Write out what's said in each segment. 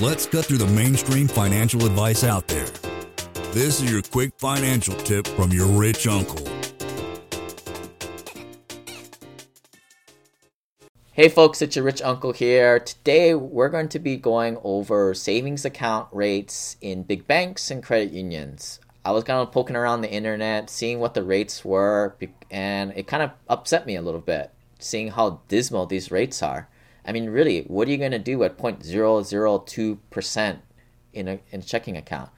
Let's cut through the mainstream financial advice out there. This is your quick financial tip from your rich uncle. Hey folks, it's your rich uncle here. Today we're going to be going over savings account rates in big banks and credit unions. I was kind of poking around the internet, seeing what the rates were, and it kind of upset me a little bit, seeing how dismal these rates are. I mean, really, what are you going to do at 0.002% in a, in a checking account?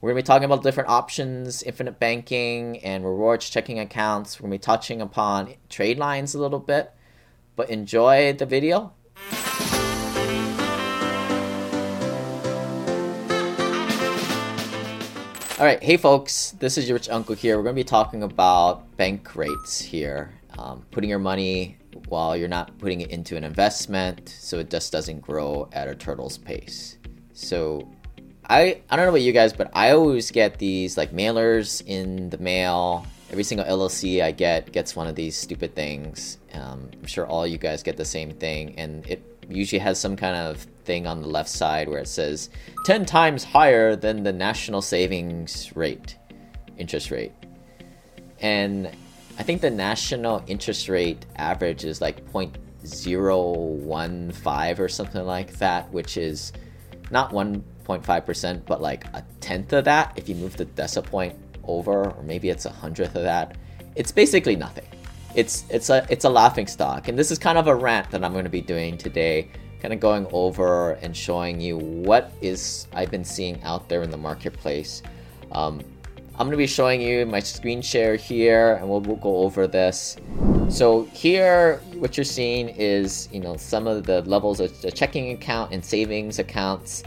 We're going to be talking about different options, infinite banking, and rewards checking accounts. We're going to be touching upon trade lines a little bit. But enjoy the video. All right, hey folks, this is your rich uncle here. We're going to be talking about bank rates here, um, putting your money while you're not putting it into an investment so it just doesn't grow at a turtle's pace. So I I don't know about you guys, but I always get these like mailers in the mail. Every single LLC I get gets one of these stupid things. Um, I'm sure all you guys get the same thing, and it usually has some kind of thing on the left side where it says 10 times higher than the national savings rate, interest rate. And I think the national interest rate average is like 0.015 or something like that, which is not 1.5%, but like a tenth of that if you move the decimal point over, or maybe it's a hundredth of that. It's basically nothing. It's it's a it's a laughing stock, and this is kind of a rant that I'm going to be doing today, kind of going over and showing you what is I've been seeing out there in the marketplace. Um, I'm to be showing you my screen share here and we'll, we'll, go over this. So here, what you're seeing is, you know, some of the levels of the checking account and savings accounts.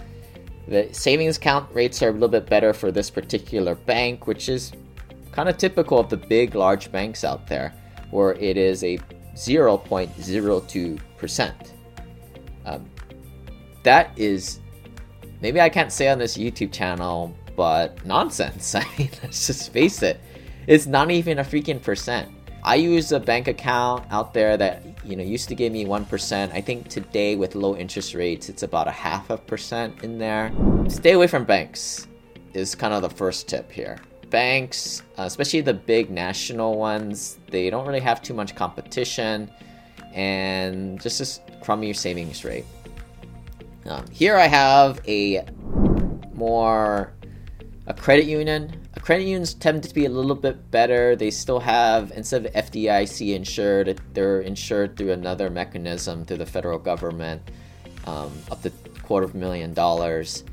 The savings account rates are a little bit better for this particular bank, which is kind of typical of the big, large banks out there, where it is a 0.02%. Um, that is, maybe I can't say on this YouTube channel, but nonsense. I mean, let's just face it. It's not even a freaking percent. I use a bank account out there that you know used to give me one percent. I think today with low interest rates, it's about a half a percent in there. Stay away from banks is kind of the first tip here. Banks, uh, especially the big national ones, they don't really have too much competition, and just just crummy savings rate. Um, here I have a more a credit union. A credit unions tend to be a little bit better. They still have instead of FDIC insured, they're insured through another mechanism through the federal government, um, up to quarter of a million dollars.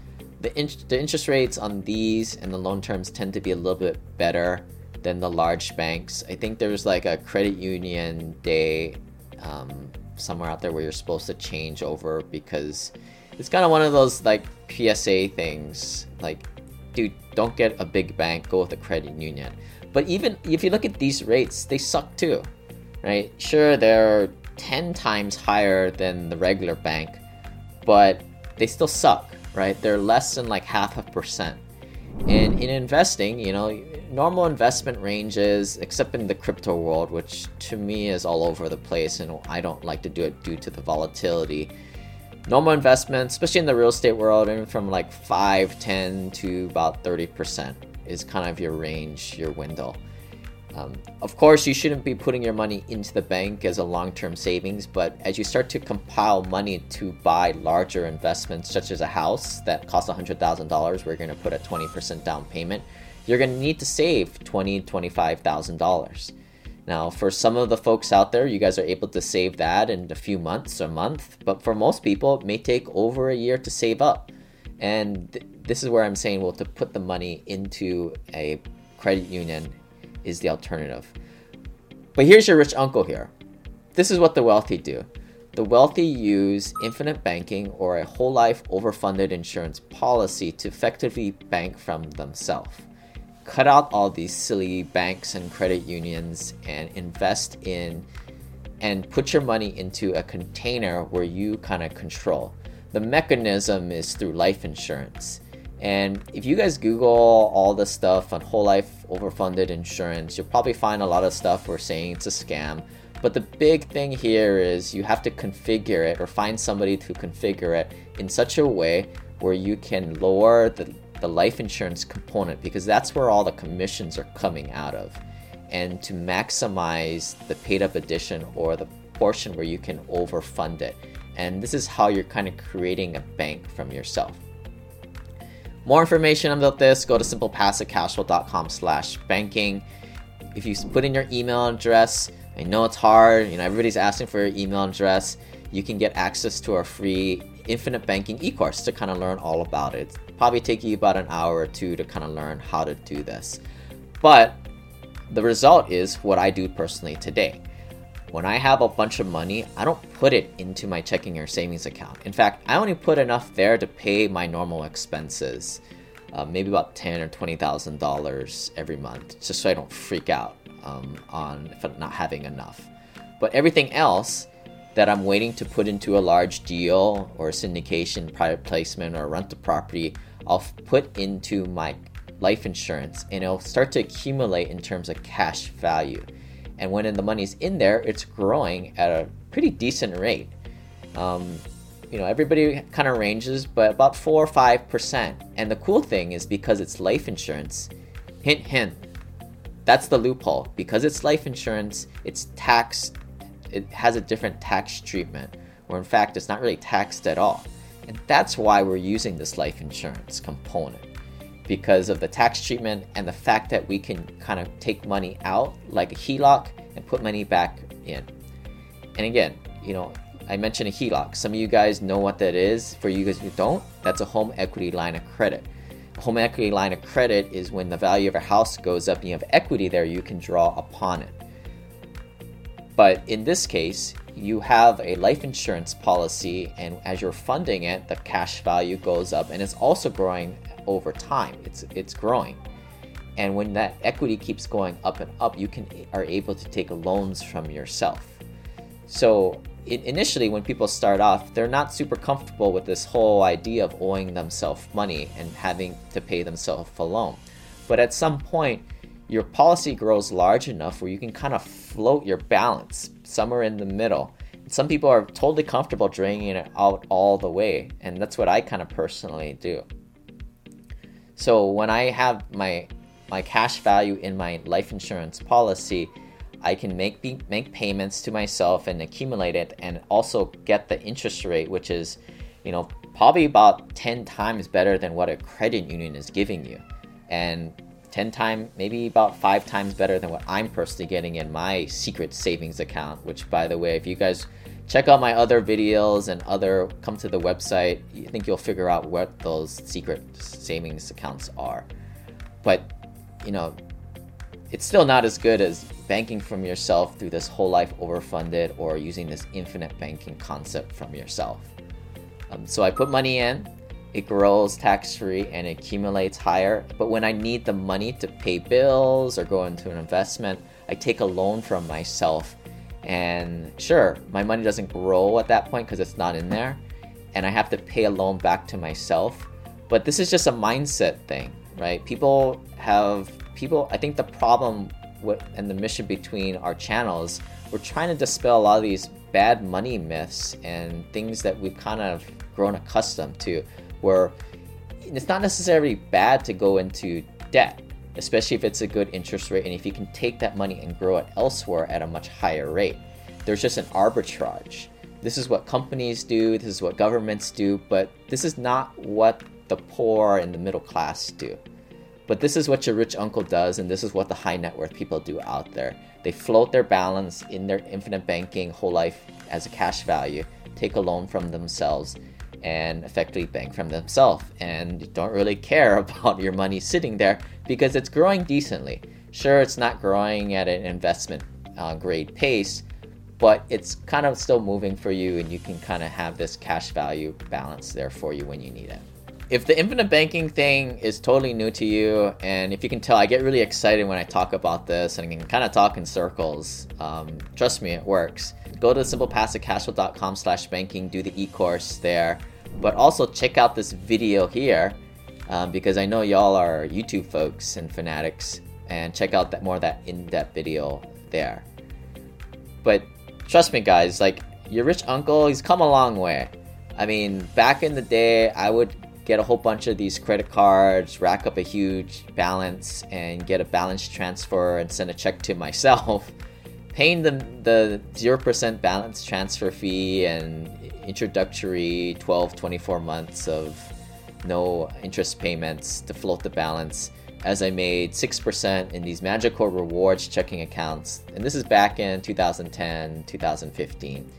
The, in- the interest rates on these and the loan terms tend to be a little bit better than the large banks. I think there's like a credit union day um, somewhere out there where you're supposed to change over because it's kind of one of those like PSA things. Like dude, don't get a big bank, go with a credit union. But even if you look at these rates, they suck too, right? Sure, they're 10 times higher than the regular bank, but they still suck, right? They're less than like half a percent. And in investing, you know, normal investment ranges, except in the crypto world, which to me is all over the place, and I don't like to do it due to the volatility normal investments, especially in the real estate world, and from like 5, 10 to about 30% is kind of your range, your window. Um, of course, you shouldn't be putting your money into the bank as a long term savings, but as you start to compile money to buy larger investments, such as a house that costs $100,000, we're going to put a 20% down payment, you're going to need to save $20,000, $25,000. Now, for some of the folks out there, you guys are able to save that in a few months, a month, but for most people, it may take over a year to save up. And th- this is where I'm saying, well, to put the money into a credit union is the alternative. But here's your rich uncle here. This is what the wealthy do. The wealthy use infinite banking or a whole life overfunded insurance policy to effectively bank from themselves cut out all these silly banks and credit unions and invest in and put your money into a container where you kind of control. The mechanism is through life insurance. And if you guys Google all the stuff on whole life overfunded insurance, you'll probably find a lot of stuff we're saying it's a scam. But the big thing here is you have to configure it or find somebody to configure it in such a way where you can lower the, the life insurance component because that's where all the commissions are coming out of. And to maximize the paid up addition or the portion where you can overfund it. And this is how you're kind of creating a bank from yourself. More information about this, go to simplepassivecashflow.com slash banking. If you put in your email address, I know it's hard, you know, everybody's asking for your email address. You can get access to our free infinite banking e-course to kind of learn all about it. Probably take you about an hour or two to kind of learn how to do this. But the result is what I do personally today. When I have a bunch of money, I don't put it into my checking or savings account. In fact, I only put enough there to pay my normal expenses, uh, maybe about ten or twenty thousand dollars every month, just so I don't freak out um, on not having enough. But everything else that I'm waiting to put into a large deal or syndication, private placement, or rent the property, I'll put into my life insurance, and it'll start to accumulate in terms of cash value and when the money's in there, it's growing at a pretty decent rate. Um, you know, everybody kind of ranges, but about four or five percent. And the cool thing is because it's life insurance. Hint, hint. That's the loophole. Because it's life insurance, it's taxed. It has a different tax treatment, or in fact, it's not really taxed at all. And that's why we're using this life insurance component because of the tax treatment and the fact that we can kind of take money out like a HELOC and put money back in. And again, you know, I mentioned a HELOC. Some of you guys know what that is. For you guys who don't, that's a home equity line of credit. Home equity line of credit is when the value of a house goes up and you have equity there, you can draw upon it. But in this case, you have a life insurance policy, and as you're funding it, the cash value goes up and it's also growing over time. It's it's growing. And when that equity keeps going up and up, you can are able to take loans from yourself. So it, initially, when people start off, they're not super comfortable with this whole idea of owing themselves money and having to pay themselves a loan. But at some point, your policy grows large enough where you can kind of float your balance somewhere in the middle. Some people are totally comfortable draining it out all the way, and that's what I kind of personally do. So when I have my my cash value in my life insurance policy, I can make make payments to myself and accumulate it, and also get the interest rate, which is, you know, probably about ten times better than what a credit union is giving you, and 10 times, maybe about five times better than what I'm personally getting in my secret savings account, which by the way, if you guys check out my other videos and other come to the website i think you'll figure out what those secret savings accounts are. But you know it's still not as good as banking from yourself through this whole life overfunded or using this infinite banking concept from yourself. Um, so i put money in it grows tax free and accumulates higher but when i need the money to pay bills or go into an investment i take a loan from myself and sure, my money doesn't grow at that point because it's not in there, and I have to pay a loan back to myself. But this is just a mindset thing, right? People have people. I think the problem with, and the mission between our channels, we're trying to dispel a lot of these bad money myths and things that we've kind of grown accustomed to, where it's not necessarily bad to go into debt especially if it's a good interest rate and if you can take that money and grow it elsewhere at a much higher rate. There's just an arbitrage. This is what companies do, this is what governments do, but this is not what the poor and the middle class do. But this is what your rich uncle does, and this is what the high net worth people do out there. They float their balance in their infinite banking whole life as a cash value, take a loan from themselves, and effectively bank from themselves and don't really care about your money sitting there because it's growing decently. Sure, it's not growing at an investment uh, grade pace, but it's kind of still moving for you and you can kind of have this cash value balance there for you when you need it. If the infinite banking thing is totally new to you, and if you can tell, I get really excited when I talk about this and I can kind of talk in circles. Um, trust me, it works. Go to simplepassivecashflow.com slash banking, do the e-course there but also check out this video here um, because I know y'all are YouTube folks and fanatics, and check out that more of that in-depth video there. But trust me, guys, like your rich uncle, he's come a long way. I mean, back in the day, I would get a whole bunch of these credit cards, rack up a huge balance, and get a balance transfer and send a check to myself, paying the the zero percent balance transfer fee and introductory 12, 24 months of no interest payments to float the balance as I made 6% in these Magical Rewards checking accounts. And this is back in 2010, 2015.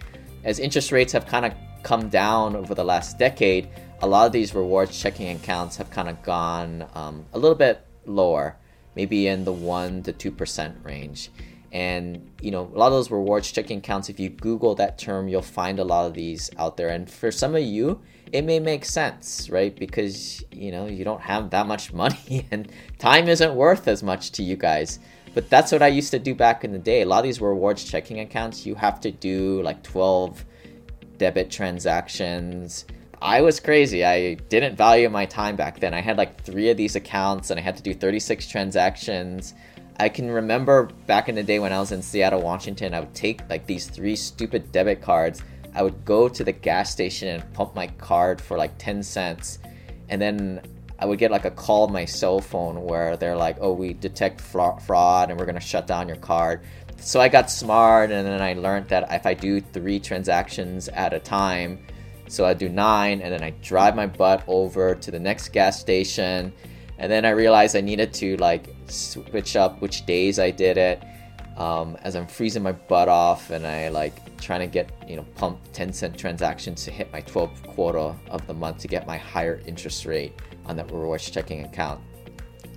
As interest rates have kind of come down over the last decade, a lot of these rewards checking accounts have kind of gone um, a little bit lower, maybe in the 1% to 2% range. And you know, a lot of those rewards checking accounts, if you Google that term, you'll find a lot of these out there. And for some of you, it may make sense, right? Because you know you don't have that much money, and time isn't worth as much to you guys. But that's what I used to do back in the day. A lot of these rewards checking accounts, you have to do like 12 debit transactions. I was crazy. I didn't value my time back then. I had like three of these accounts and I had to do 36 transactions. I can remember back in the day when I was in Seattle, Washington, I would take like these three stupid debit cards. I would go to the gas station and pump my card for like 10 cents. And then I would get like a call on my cell phone where they're like, oh, we detect fraud and we're going to shut down your card. So I got smart and then I learned that if I do three transactions at a time, so I do nine and then I drive my butt over to the next gas station and then I realized I needed to like switch up which days I did it. Um, as I'm freezing my butt off and I like trying to get you know pump 10 cent transactions to hit my 12th quarter of the month to get my higher interest rate on that rewards checking account.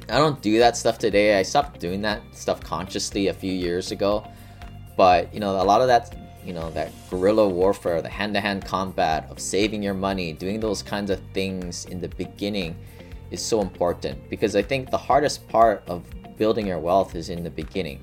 I don't do that stuff today. I stopped doing that stuff consciously a few years ago. But you know, a lot of that you know that guerrilla warfare, the hand-to-hand combat of saving your money, doing those kinds of things in the beginning is so important because I think the hardest part of building your wealth is in the beginning.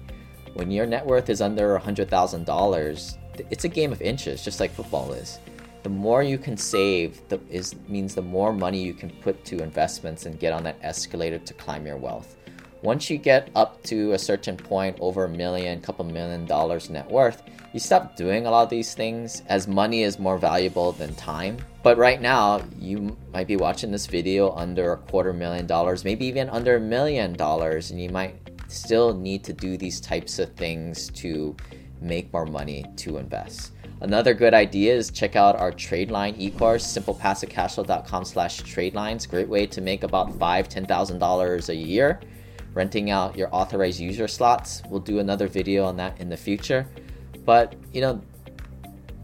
When your net worth is under $100,000, it's a game of inches, just like football is. The more you can save the, is means the more money you can put to investments and get on that escalator to climb your wealth. Once you get up to a certain point, over a million, couple million dollars net worth, you stop doing a lot of these things as money is more valuable than time. But right now, you might be watching this video under a quarter million dollars, maybe even under a million dollars, and you might still need to do these types of things to make more money to invest. Another good idea is check out our TradeLine e-course, simplepassivecashflow.com slash tradelines. Great way to make about five, ten thousand dollars a year. Renting out your authorized user slots. We'll do another video on that in the future. But you know,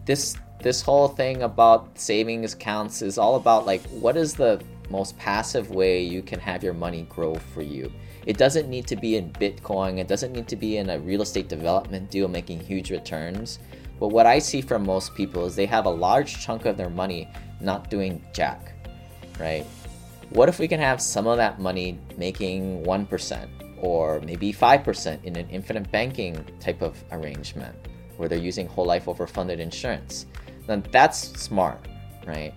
this this whole thing about savings accounts is all about like what is the most passive way you can have your money grow for you. It doesn't need to be in Bitcoin, it doesn't need to be in a real estate development deal making huge returns. But what I see from most people is they have a large chunk of their money not doing jack, right? What if we can have some of that money making 1% or maybe 5% in an infinite banking type of arrangement? Where they're using whole life over funded insurance, then that's smart, right?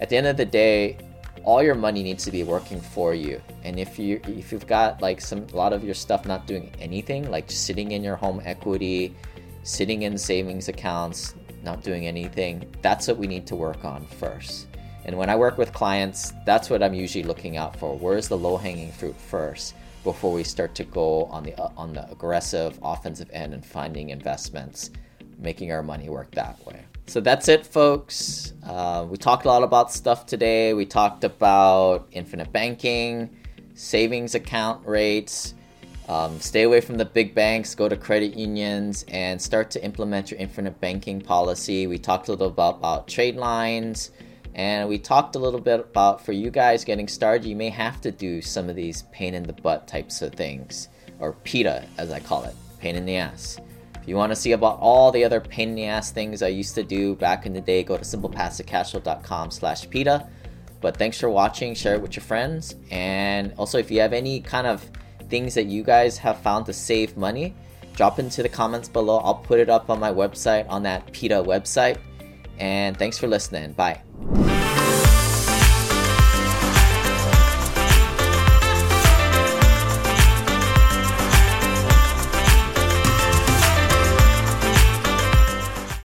At the end of the day, all your money needs to be working for you. And if you if you've got like some a lot of your stuff not doing anything, like just sitting in your home equity, sitting in savings accounts, not doing anything, that's what we need to work on first. And when I work with clients, that's what I'm usually looking out for. Where's the low-hanging fruit first? Before we start to go on the uh, on the aggressive offensive end and finding investments, making our money work that way. So that's it, folks. Uh, we talked a lot about stuff today. We talked about infinite banking, savings account rates. Um, stay away from the big banks, go to credit unions, and start to implement your infinite banking policy. We talked a little about, about trade lines. And we talked a little bit about for you guys getting started, you may have to do some of these pain in the butt types of things, or PITA as I call it, pain in the ass. If you want to see about all the other pain in the ass things I used to do back in the day, go to simplepassivecashflow.com slash PITA. But thanks for watching, share it with your friends. And also, if you have any kind of things that you guys have found to save money, drop into the comments below. I'll put it up on my website, on that PITA website. And thanks for listening. Bye.